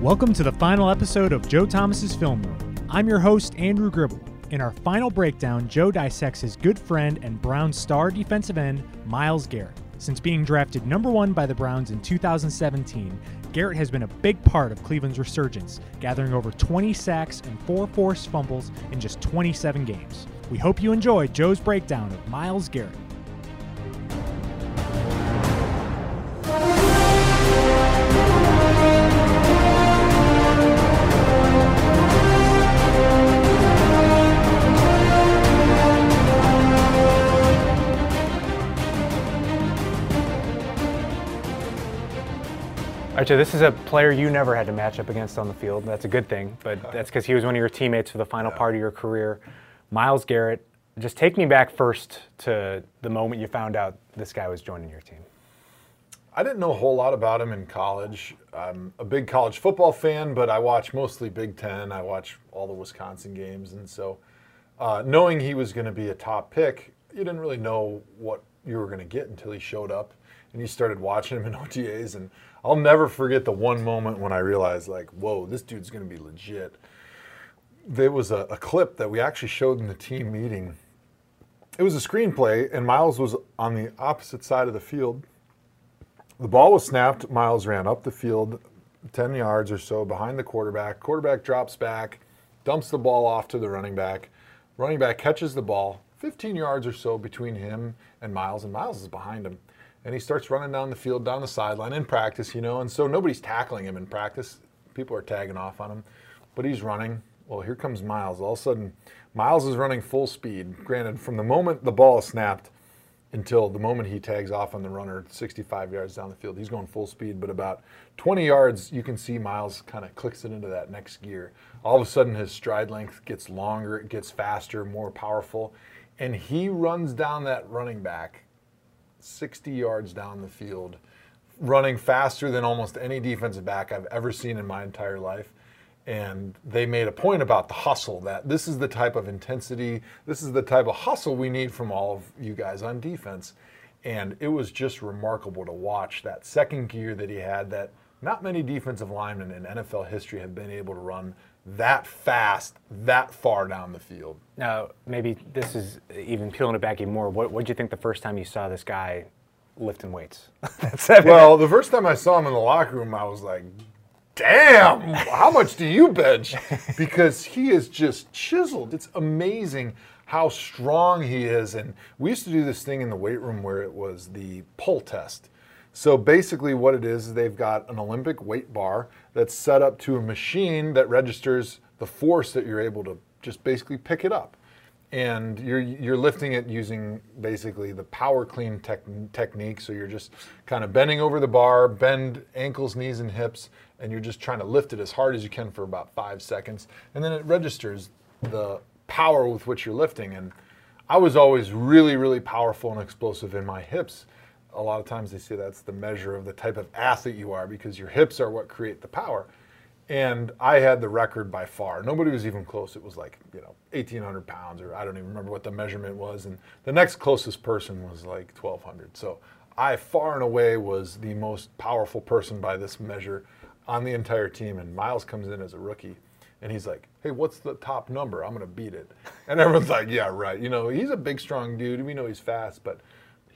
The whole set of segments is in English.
Welcome to the final episode of Joe Thomas's Film Room. I'm your host, Andrew Gribble. In our final breakdown, Joe dissects his good friend and Browns star defensive end, Myles Garrett. Since being drafted number one by the Browns in 2017, Garrett has been a big part of Cleveland's resurgence, gathering over 20 sacks and four forced fumbles in just 27 games. We hope you enjoyed Joe's breakdown of Myles Garrett. All right, so this is a player you never had to match up against on the field. That's a good thing, but that's because he was one of your teammates for the final part of your career. Myles Garrett, just take me back first to the moment you found out this guy was joining your team. I didn't know a whole lot about him in college. I'm a big college football fan, but I watch mostly Big Ten. I watch all the Wisconsin games, and so uh, knowing he was going to be a top pick, you didn't really know what you were going to get until he showed up, and you started watching him in OTAs. And I'll never forget the one moment when I realized, like, whoa, this dude's going to be legit. There was a, a clip that we actually showed in the team meeting. It was a screenplay, and Myles was on the opposite side of the field the ball was snapped. Myles ran up the field 10 yards or so behind the quarterback. Quarterback drops back, dumps the ball off to the running back. Running back catches the ball 15 yards or so between him and Myles, and Myles is behind him. And he starts running down the field, down the sideline in practice, you know, and so nobody's tackling him in practice. People are tagging off on him, but he's running. Well, here comes Myles. All of a sudden, Myles is running full speed. Granted, from the moment the ball is snapped, until the moment he tags off on the runner 65 yards down the field. He's going full speed, but about 20 yards, you can see Myles kind of clicks it into that next gear. All of a sudden, his stride length gets longer, it gets faster, more powerful, and he runs down that running back 60 yards down the field, running faster than almost any defensive back I've ever seen in my entire life and they made a point about the hustle that this is the type of intensity, this is the type of hustle we need from all of you guys on defense. And it was just remarkable to watch that second gear that he had that not many defensive linemen in NFL history have been able to run that fast, that far down the field. Now, maybe this is even peeling it back even more. What did you think the first time you saw this guy lifting weights? well, the first time I saw him in the locker room, I was like, damn, how much do you bench? Because he is just chiseled. It's amazing how strong he is. And we used to do this thing in the weight room where it was the pull test. So basically, what it is, is they've got an Olympic weight bar that's set up to a machine that registers the force that you're able to just basically pick it up and you're you're lifting it using basically the power clean tech, technique. So you're just kind of bending over the bar, bend ankles, knees, and hips, and you're just trying to lift it as hard as you can for about five seconds, and then it registers the power with which you're lifting. And I was always really, really powerful and explosive in my hips. A lot of times they say that's the measure of the type of athlete you are because your hips are what create the power and I had the record by far. Nobody was even close. It was like you know 1,800 pounds, or I don't even remember what the measurement was. And the next closest person was like 1,200. So I far and away was the most powerful person by this measure on the entire team. And Myles comes in as a rookie, and he's like, "Hey, what's the top number? I'm gonna beat it." And everyone's like, "Yeah, right." You know, he's a big, strong dude. We know he's fast, but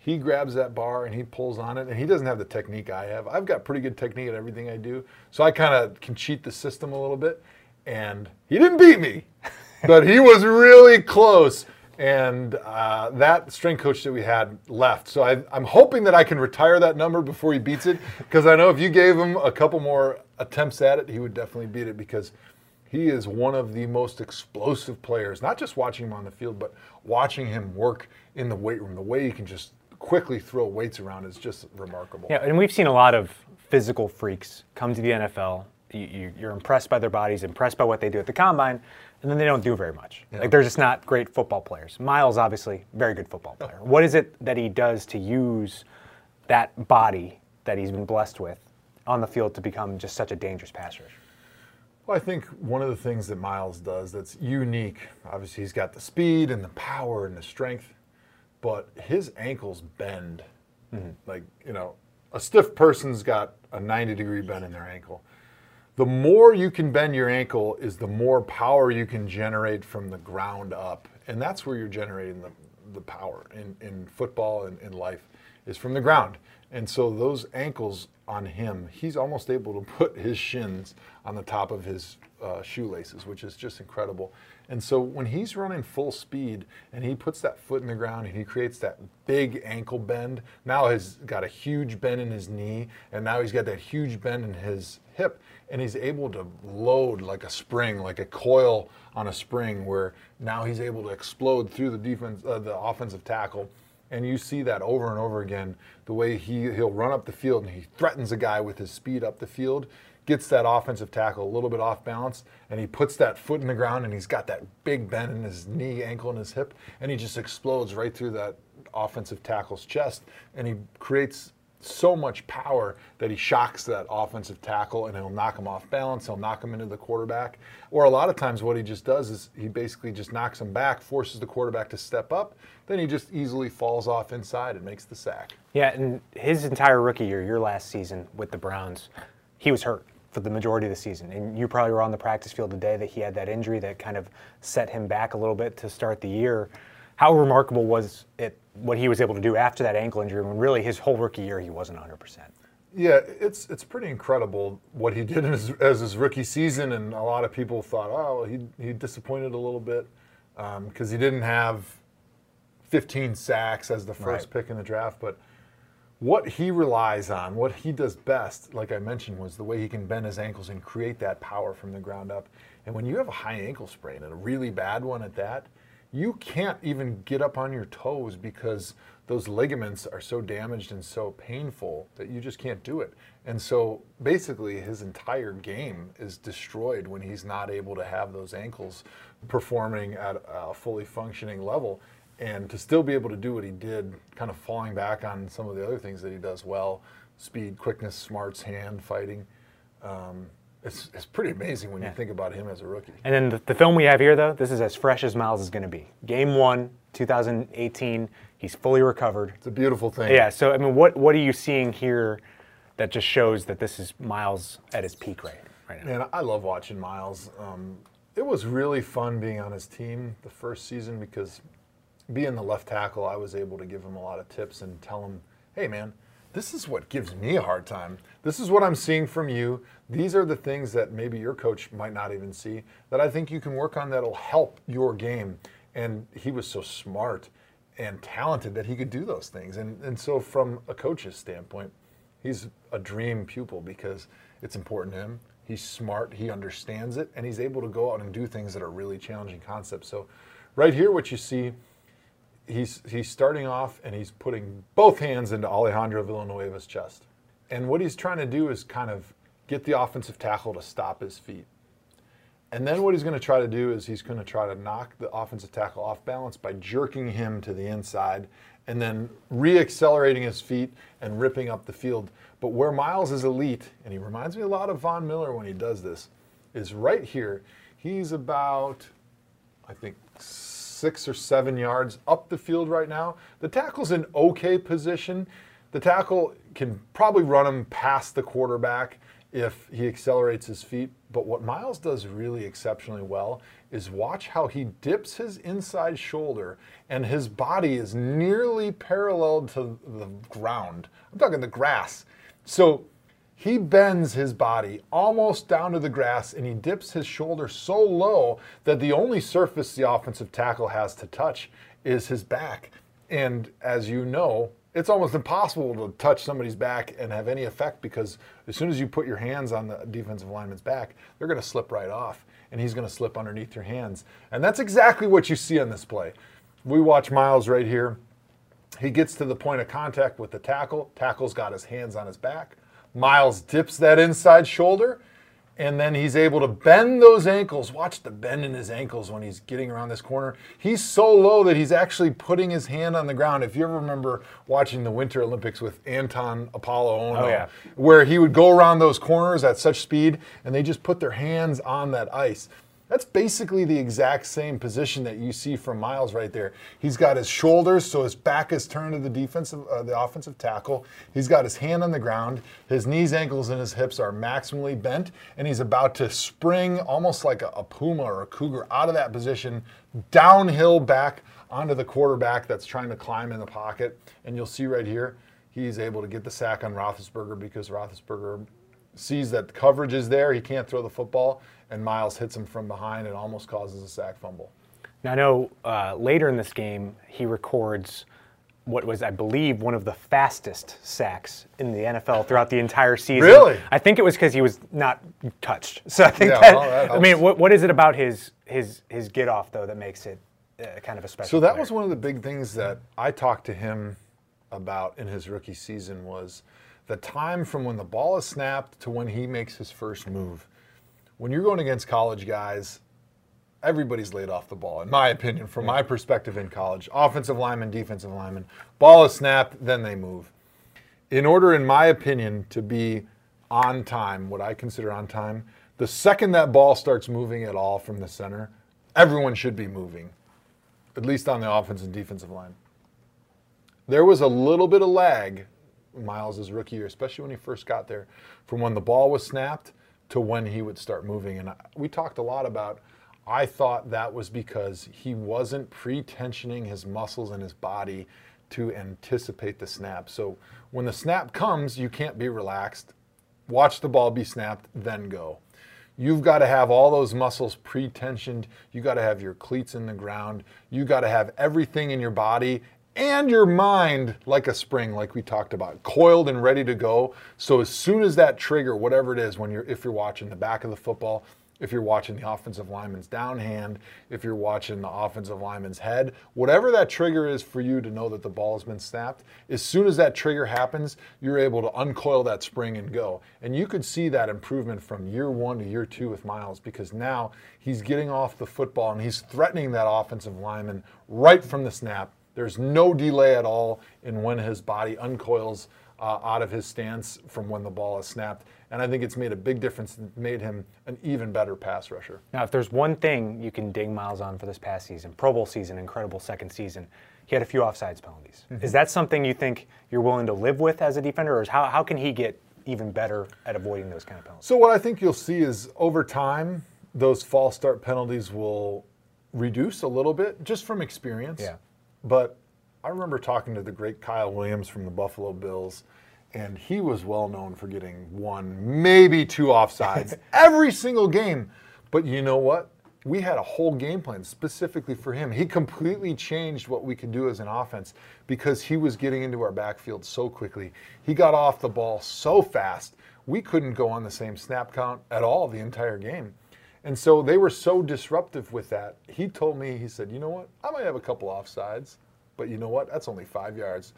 he grabs that bar and he pulls on it and he doesn't have the technique I have. I've got pretty good technique at everything I do. So I kind of can cheat the system a little bit. And he didn't beat me, but he was really close. And uh, that strength coach that we had left. So I, I'm hoping that I can retire that number before he beats it because I know if you gave him a couple more attempts at it, he would definitely beat it because he is one of the most explosive players, not just watching him on the field, but watching him work in the weight room. The way he can just quickly throw weights around is just remarkable. Yeah, and we've seen a lot of physical freaks come to the NFL. You, are impressed by their bodies, impressed by what they do at the combine, and then they don't do very much. Yeah. Like they're just not great football players. Myles, obviously, very good football player. What is it that he does to use that body that he's been blessed with on the field to become just such a dangerous passer? Well, I think one of the things that Myles does that's unique, obviously, he's got the speed and the power and the strength but his ankles bend. Mm-hmm. Like, you know, a stiff person's got a 90 degree bend in their ankle. the more you can bend your ankle is the more power you can generate from the ground up. And that's where you're generating the, the power in, in football and in life is from the ground. And so those ankles on him, he's almost able to put his shins on the top of his uh, shoelaces, which is just incredible. And so when he's running full speed and he puts that foot in the ground and he creates that big ankle bend, now he's got a huge bend in his knee and now he's got that huge bend in his hip and he's able to load like a spring, like a coil on a spring where now he's able to explode through the defense, uh, the offensive tackle. And you see that over and over again, the way he, he'll run up the field and he threatens a guy with his speed up the field gets that offensive tackle a little bit off balance, and he puts that foot in the ground, and he's got that big bend in his knee, ankle, and his hip, and he just explodes right through that offensive tackle's chest, and he creates so much power that he shocks that offensive tackle and he'll knock him off balance. He'll knock him into the quarterback. Or a lot of times, what he just does is he basically just knocks him back, forces the quarterback to step up. Then he just easily falls off inside and makes the sack. Yeah, and his entire rookie year, your last season with the Browns, he was hurt for the majority of the season. And you probably were on the practice field today that he had that injury that kind of set him back a little bit to start the year. How remarkable was it what he was able to do after that ankle injury when really his whole rookie year he wasn't 100%? Yeah, it's it's pretty incredible what he did his, as his rookie season, and a lot of people thought, oh, he he disappointed a little bit because um, he didn't have 15 sacks as the first right. pick in the draft, but what he relies on, what he does best, like I mentioned, was the way he can bend his ankles and create that power from the ground up. And when you have a high ankle sprain and a really bad one at that, you can't even get up on your toes because those ligaments are so damaged and so painful that you just can't do it. And so basically, his entire game is destroyed when he's not able to have those ankles performing at a fully functioning level and to still be able to do what he did, kind of falling back on some of the other things that he does well speed, quickness, smarts, hand, fighting. Um, it's, it's pretty amazing when yeah. you think about him as a rookie. And then the, the, film we have here, though, this is as fresh as Myles is going to be. Game one, 2018, he's fully recovered. It's a beautiful thing. Yeah. So, I mean, what what are you seeing here that just shows that this is Myles at his peak right, right now? Man, I love watching Myles. Um, it was really fun being on his team the first season because being the left tackle, I was able to give him a lot of tips and tell him, hey, man, this is what gives me a hard time. This is what I'm seeing from you. These are the things that maybe your coach might not even see that I think you can work on that'll help your game. And he was so smart and talented that he could do those things. And, and so, from a coach's standpoint, he's a dream pupil because it's important to him. He's smart, he understands it, and he's able to go out and do things that are really challenging concepts. So, right here, what you see he's he's starting off and he's putting both hands into Alejandro Villanueva's chest. And what he's trying to do is kind of get the offensive tackle to stop his feet. And then what he's going to try to do is he's going to try to knock the offensive tackle off balance by jerking him to the inside and then re-accelerating his feet and ripping up the field. But where Myles is elite, and he reminds me a lot of Von Miller when he does this, is right here. He's about, I think, six or seven yards up the field right now. The tackle's in okay position. The tackle can probably run him past the quarterback if he accelerates his feet. But what Myles does really exceptionally well is watch how he dips his inside shoulder and his body is nearly parallel to the ground. I'm talking the grass. So he bends his body almost down to the grass and he dips his shoulder so low that the only surface the offensive tackle has to touch is his back. And as you know, it's almost impossible to touch somebody's back and have any effect because as soon as you put your hands on the defensive lineman's back, they're going to slip right off and he's going to slip underneath your hands. And that's exactly what you see on this play. We watch Myles right here. He gets to the point of contact with the tackle. Tackle's got his hands on his back. Myles dips that inside shoulder, and then he's able to bend those ankles. Watch the bend in his ankles when he's getting around this corner. He's so low that he's actually putting his hand on the ground. If you ever remember watching the Winter Olympics with Anton Apolo oh, yeah. where he would go around those corners at such speed and they just put their hands on that ice. That's basically the exact same position that you see from Myles right there. He's got his shoulders, so his back is turned to the defensive, uh, the offensive tackle. He's got his hand on the ground. His knees, ankles, and his hips are maximally bent, and he's about to spring almost like a, a puma or a cougar out of that position, downhill back onto the quarterback that's trying to climb in the pocket. And you'll see right here, he's able to get the sack on Roethlisberger because Roethlisberger sees that coverage is there. He can't throw the football, and Myles hits him from behind and almost causes a sack fumble. Now, I know uh, later in this game, he records what was, I believe, one of the fastest sacks in the NFL throughout the entire season. Really? I think it was because he was not touched. So I think Yeah, that, well, that I mean, what, what is it about his his his get off though that makes it uh, kind of a special? So that player? was one of the big things that I talked to him about in his rookie season was the time from when the ball is snapped to when he makes his first move. When you're going against college guys, everybody's laid off the ball, in my opinion, from my perspective in college. Offensive lineman, defensive lineman, ball is snapped, then they move. In order, in my opinion, to be on time, what I consider on time, the second that ball starts moving at all from the center, everyone should be moving at least on the offense and defensive line. There was a little bit of lag, Myles' rookie year, especially when he first got there, from when the ball was snapped to when he would start moving. And we talked a lot about, I thought that was because he wasn't pre-tensioning his muscles and his body to anticipate the snap. So when the snap comes, you can't be relaxed. Watch the ball be snapped, then go. You've got to have all those muscles pre tensioned. You got to have your cleats in the ground. You got to have everything in your body and your mind like a spring, like we talked about, coiled and ready to go. So as soon as that trigger, whatever it is, when you're if you're watching the back of the football, if you're watching the offensive lineman's downhand, if you're watching the offensive lineman's head, whatever that trigger is for you to know that the ball has been snapped, as soon as that trigger happens, you're able to uncoil that spring and go. And you could see that improvement from year one to year two with Myles because now he's getting off the football and he's threatening that offensive lineman right from the snap. There's no delay at all in when his body uncoils uh, out of his stance from when the ball is snapped. And I think it's made a big difference and made him an even better pass rusher. Now, if there's one thing you can ding Myles on for this past season, Pro Bowl season, incredible second season, he had a few offsides penalties. Mm-hmm. Is that something you think you're willing to live with as a defender, or is how, how can he get even better at avoiding those kind of penalties? So what I think you'll see is over time, those false start penalties will reduce a little bit just from experience. Yeah. But I remember talking to the great Kyle Williams from the Buffalo Bills, and he was well known for getting one, maybe two offsides every single game. But you know what? We had a whole game plan specifically for him. He completely changed what we could do as an offense because he was getting into our backfield so quickly. He got off the ball so fast. We couldn't go on the same snap count at all the entire game. And so they were so disruptive with that. He told me, he said, you know what? I might have a couple offsides, but you know what? That's only five yards.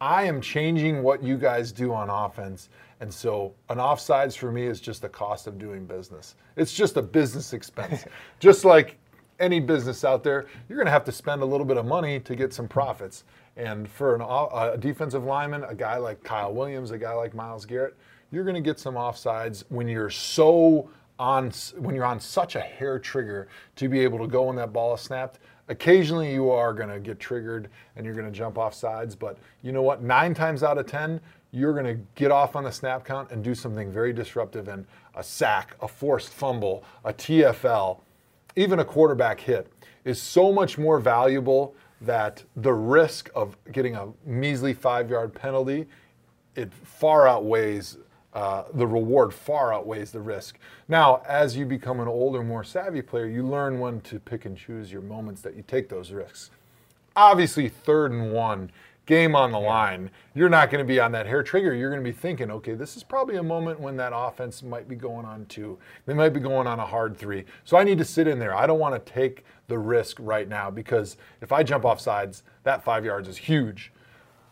I am changing what you guys do on offense. And so an offsides for me is just the cost of doing business. It's just a business expense. just like any business out there, you're going to have to spend a little bit of money to get some profits. And for an, a defensive lineman, a guy like Kyle Williams, a guy like Myles Garrett, you're going to get some offsides when you're so on when you're on such a hair trigger to be able to go when that ball is snapped. Occasionally you are going to get triggered and you're going to jump off sides, but you know what? 9 times out of 10, you're going to get off on the snap count and do something very disruptive and a sack, a forced fumble, a TFL, even a quarterback hit is so much more valuable that the risk of getting a measly 5-yard penalty it far outweighs uh, the reward far outweighs the risk. Now, as you become an older, more savvy player, you learn when to pick and choose your moments that you take those risks. Obviously, third and one, game on the line, you're not going to be on that hair trigger. You're going to be thinking, okay, this is probably a moment when that offense might be going on two. They might be going on a hard three. So I need to sit in there. I don't want to take the risk right now because if I jump off sides, that five yards is huge.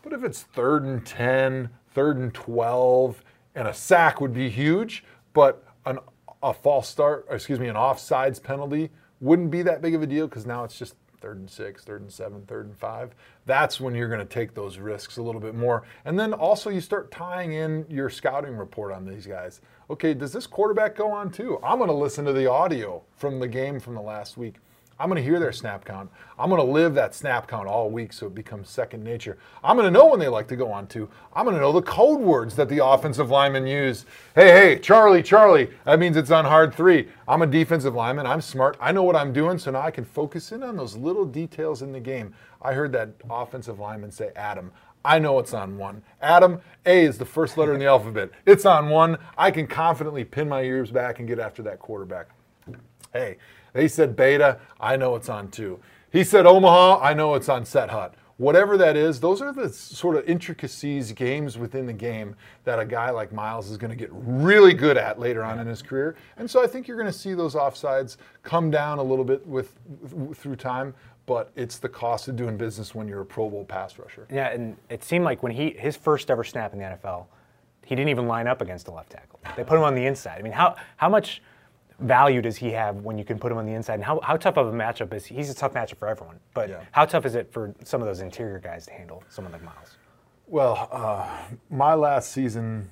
But if it's third and 10, third and 12, and a sack would be huge, but an, a false start, excuse me, an offsides penalty wouldn't be that big of a deal because now it's just third and six, third and seven, third and five, that's when you're going to take those risks a little bit more. And then also you start tying in your scouting report on these guys. Okay, does this quarterback go on too? I'm going to listen to the audio from the game from the last week. I'm going to hear their snap count. I'm going to live that snap count all week so it becomes second nature. I'm going to know when they like to go on two. I'm going to know the code words that the offensive linemen use. Hey, hey, Charlie, Charlie, that means it's on hard three. I'm a defensive lineman. I'm smart. I know what I'm doing, so now I can focus in on those little details in the game. I heard that offensive lineman say, Adam, I know it's on one. Adam, A is the first letter in the alphabet. It's on one. I can confidently pin my ears back and get after that quarterback. Hey, they said beta, I know it's on two. He said Omaha, I know it's on set hut. Whatever that is, those are the sort of intricacies, games within the game that a guy like Myles is going to get really good at later on in his career. And so I think you're going to see those offsides come down a little bit with, through time but it's the cost of doing business when you're a Pro Bowl pass rusher. Yeah, and it seemed like when he his first ever snap in the NFL, he didn't even line up against a left tackle. They put him on the inside. I mean, how how much value does he have when you can put him on the inside? And how, how tough of a matchup is he? He's a tough matchup for everyone, but yeah. how tough is it for some of those interior guys to handle someone like Myles? Well, uh, my last season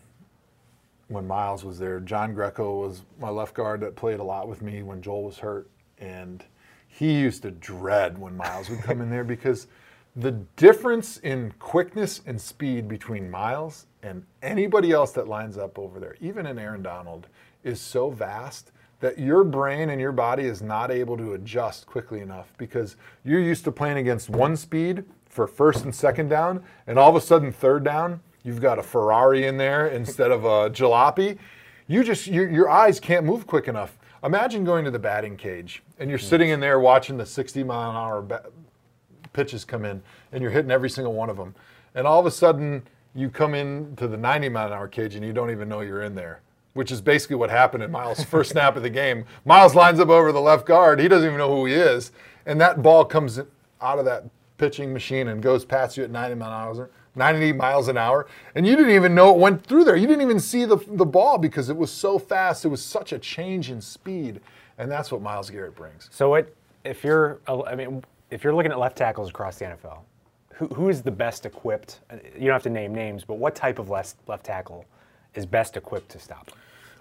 when Myles was there, John Greco was my left guard that played a lot with me when Joel was hurt. And he used to dread when Myles would come in there because the difference in quickness and speed between Myles and anybody else that lines up over there, even in Aaron Donald, is so vast that your brain and your body is not able to adjust quickly enough because you're used to playing against one speed for first and second down, and all of a sudden, third down, you've got a Ferrari in there instead of a jalopy. You just, your, your eyes can't move quick enough. Imagine going to the batting cage and you're sitting in there watching the 60 mile an hour ba- pitches come in and you're hitting every single one of them. And all of a sudden, you come into the 90 mile an hour cage and you don't even know you're in there which is basically what happened in Myles' first snap of the game. Myles lines up over the left guard. He doesn't even know who he is. And that ball comes out of that pitching machine and goes past you at 90 miles, 90 miles an hour. And you didn't even know it went through there. You didn't even see the, the ball because it was so fast. It was such a change in speed. And that's what Myles Garrett brings. So if you're, I mean, if you're looking at left tackles across the NFL, who, who is the best equipped? You don't have to name names, but what type of left, left tackle is best equipped to stop?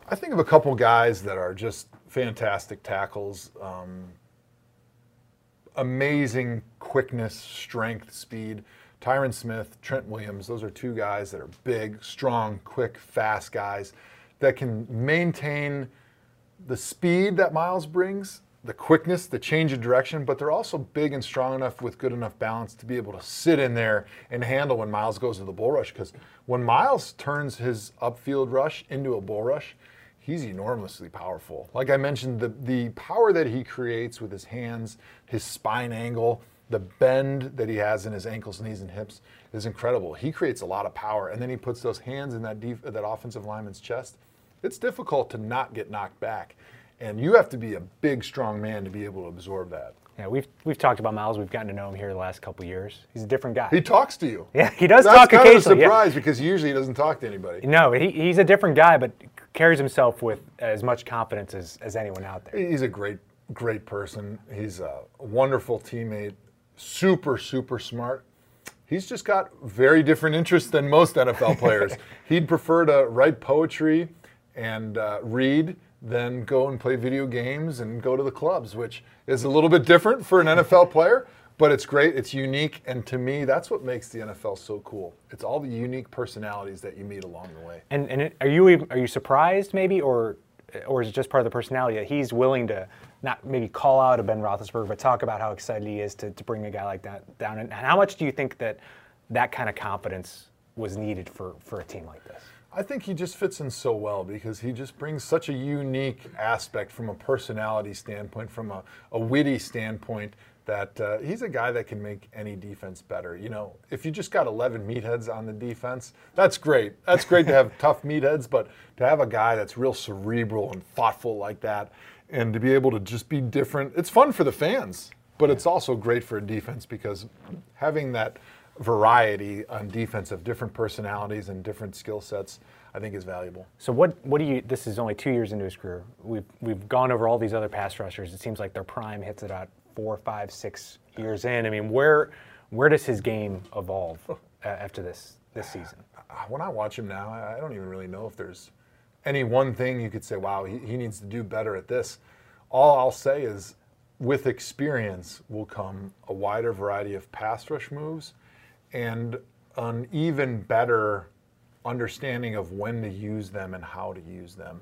I think of a couple guys that are just fantastic tackles. Um, amazing quickness, strength, speed. Tyron Smith, Trent Williams, those are two guys that are big, strong, quick, fast guys that can maintain the speed that Myles brings, the quickness, the change of direction, but they're also big and strong enough with good enough balance to be able to sit in there and handle when Myles goes to the bull rush. Because when Myles turns his upfield rush into a bull rush, he's enormously powerful. Like I mentioned, the, the power that he creates with his hands, his spine angle, the bend that he has in his ankles, knees, and hips is incredible. He creates a lot of power, and then he puts those hands in that def- that offensive lineman's chest. It's difficult to not get knocked back, and you have to be a big, strong man to be able to absorb that. Yeah, we've we've talked about Myles. We've gotten to know him here the last couple years. He's a different guy. He talks to you. Yeah, he does That's talk kind occasionally. Of a surprise yeah. because usually he doesn't talk to anybody. No, he, he's a different guy, but carries himself with as much confidence as, as anyone out there. He's a great, great person. He's a wonderful teammate, super, super smart. He's just got very different interests than most NFL players. He'd prefer to write poetry and uh, read than go and play video games and go to the clubs, which is a little bit different for an NFL player but it's great. It's unique, and to me, that's what makes the NFL so cool. It's all the unique personalities that you meet along the way. And and it, are you are you surprised maybe, or or is it just part of the personality that he's willing to not maybe call out a Ben Roethlisberger, but talk about how excited he is to, to bring a guy like that down? And how much do you think that that kind of confidence was needed for for a team like this? I think he just fits in so well because he just brings such a unique aspect from a personality standpoint, from a, a witty standpoint, that uh, he's a guy that can make any defense better. You know, if you just got 11 meatheads on the defense, that's great. That's great to have tough meatheads, but to have a guy that's real cerebral and thoughtful like that, and to be able to just be different, it's fun for the fans, but it's also great for a defense because having that variety on defense of different personalities and different skill sets. I think is valuable. So what what do you? This is only two years into his career. We've we've gone over all these other pass rushers. It seems like their prime hits it at four, five, six years in. I mean, where where does his game evolve after this this season? When I watch him now, I don't even really know if there's any one thing you could say, wow, he, he needs to do better at this. All I'll say is, with experience will come a wider variety of pass rush moves and an even better understanding of when to use them and how to use them.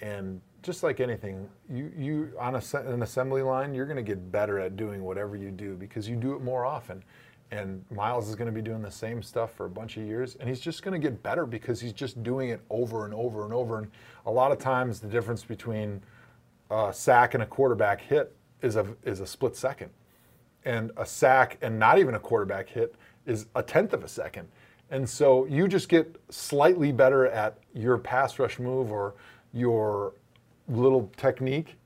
And just like anything, you, you on a, an assembly line, you're going to get better at doing whatever you do because you do it more often. And Myles is going to be doing the same stuff for a bunch of years, and he's just going to get better because he's just doing it over and over and over. And a lot of times, the difference between a sack and a quarterback hit is a is a split second, and a sack and not even a quarterback hit is a tenth of a second. And so you just get slightly better at your pass rush move or your little technique.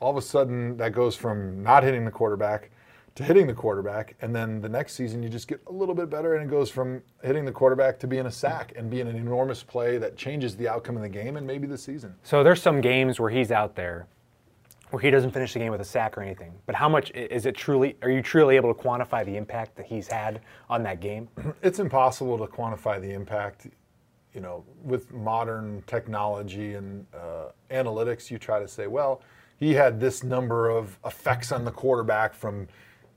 All of a sudden, that goes from not hitting the quarterback to hitting the quarterback. And then the next season, you just get a little bit better, and it goes from hitting the quarterback to being a sack and being an enormous play that changes the outcome of the game and maybe the season. So there's some games where he's out there where he doesn't finish the game with a sack or anything. But how much is it truly? Are you truly able to quantify the impact that he's had on that game? It's impossible to quantify the impact. You know, with modern technology and uh, analytics, you try to say, well, he had this number of effects on the quarterback from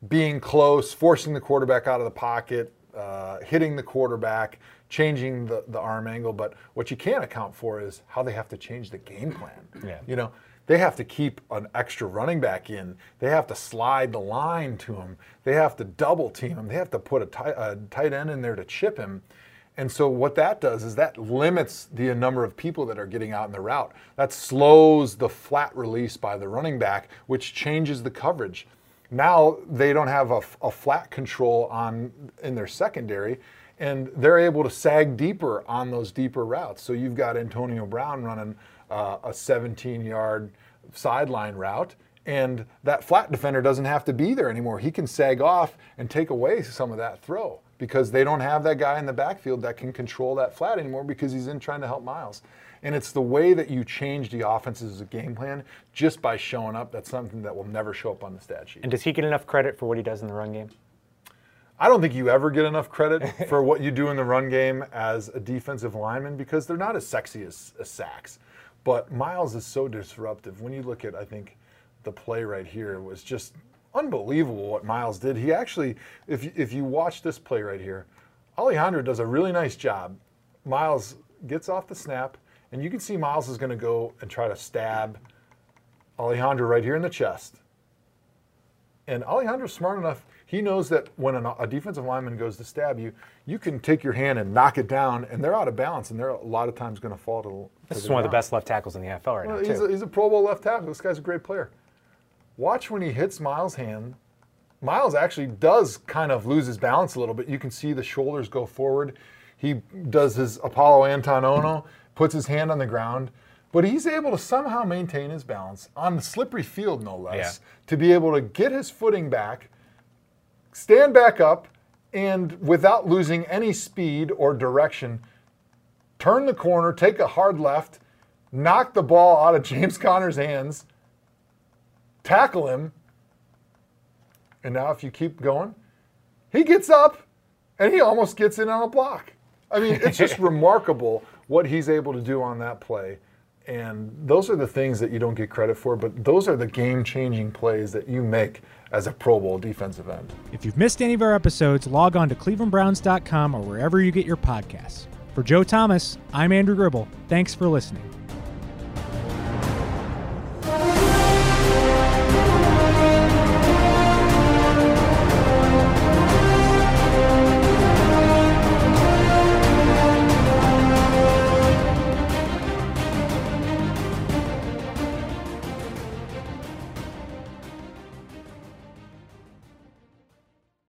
being close, forcing the quarterback out of the pocket, uh, hitting the quarterback, changing the, the arm angle. But what you can't account for is how they have to change the game plan. Yeah. You know, they have to keep an extra running back in. They have to slide the line to him. They have to double team him. They have to put a tight, a tight end in there to chip him. And so what that does is that limits the number of people that are getting out in the route. That slows the flat release by the running back, which changes the coverage. Now they don't have a, a flat control on in their secondary, and they're able to sag deeper on those deeper routes. So you've got Antonio Brown running uh, a 17 yard sideline route. And that flat defender doesn't have to be there anymore. He can sag off and take away some of that throw because they don't have that guy in the backfield that can control that flat anymore because he's in trying to help Myles. And it's the way that you change the offense's as a game plan just by showing up. That's something that will never show up on the stat sheet. And does he get enough credit for what he does in the run game? I don't think you ever get enough credit for what you do in the run game as a defensive lineman because they're not as sexy as, as sacks. But Myles is so disruptive. When you look at, I think, the play right here was just unbelievable what Myles did. He actually, if you, if you watch this play right here, Alejandro does a really nice job. Myles gets off the snap, and you can see Myles is going to go and try to stab Alejandro right here in the chest. And Alejandro's smart enough. He knows that when a defensive lineman goes to stab you, you can take your hand and knock it down, and they're out of balance, and they're a lot of times going to fall to. to this is one ground. of the best left tackles in the NFL right well, now. He's too. A, he's a Pro Bowl left tackle. This guy's a great player. Watch when he hits Myles' hand. Myles actually does kind of lose his balance a little bit. You can see the shoulders go forward. He does his Apolo Anton Ohno, puts his hand on the ground, but he's able to somehow maintain his balance on the slippery field, no less, yeah. to be able to get his footing back, stand back up, and without losing any speed or direction, turn the corner, take a hard left, knock the ball out of James Conner's hands, tackle him, and now if you keep going, he gets up and he almost gets in on a block. I mean, it's just remarkable what he's able to do on that play. And those are the things that you don't get credit for, but those are the game changing plays that you make as a Pro Bowl defensive end. If you've missed any of our episodes, log on to clevelandbrowns.com or wherever you get your podcasts. For Joe Thomas, I'm Andrew Gribble. Thanks for listening.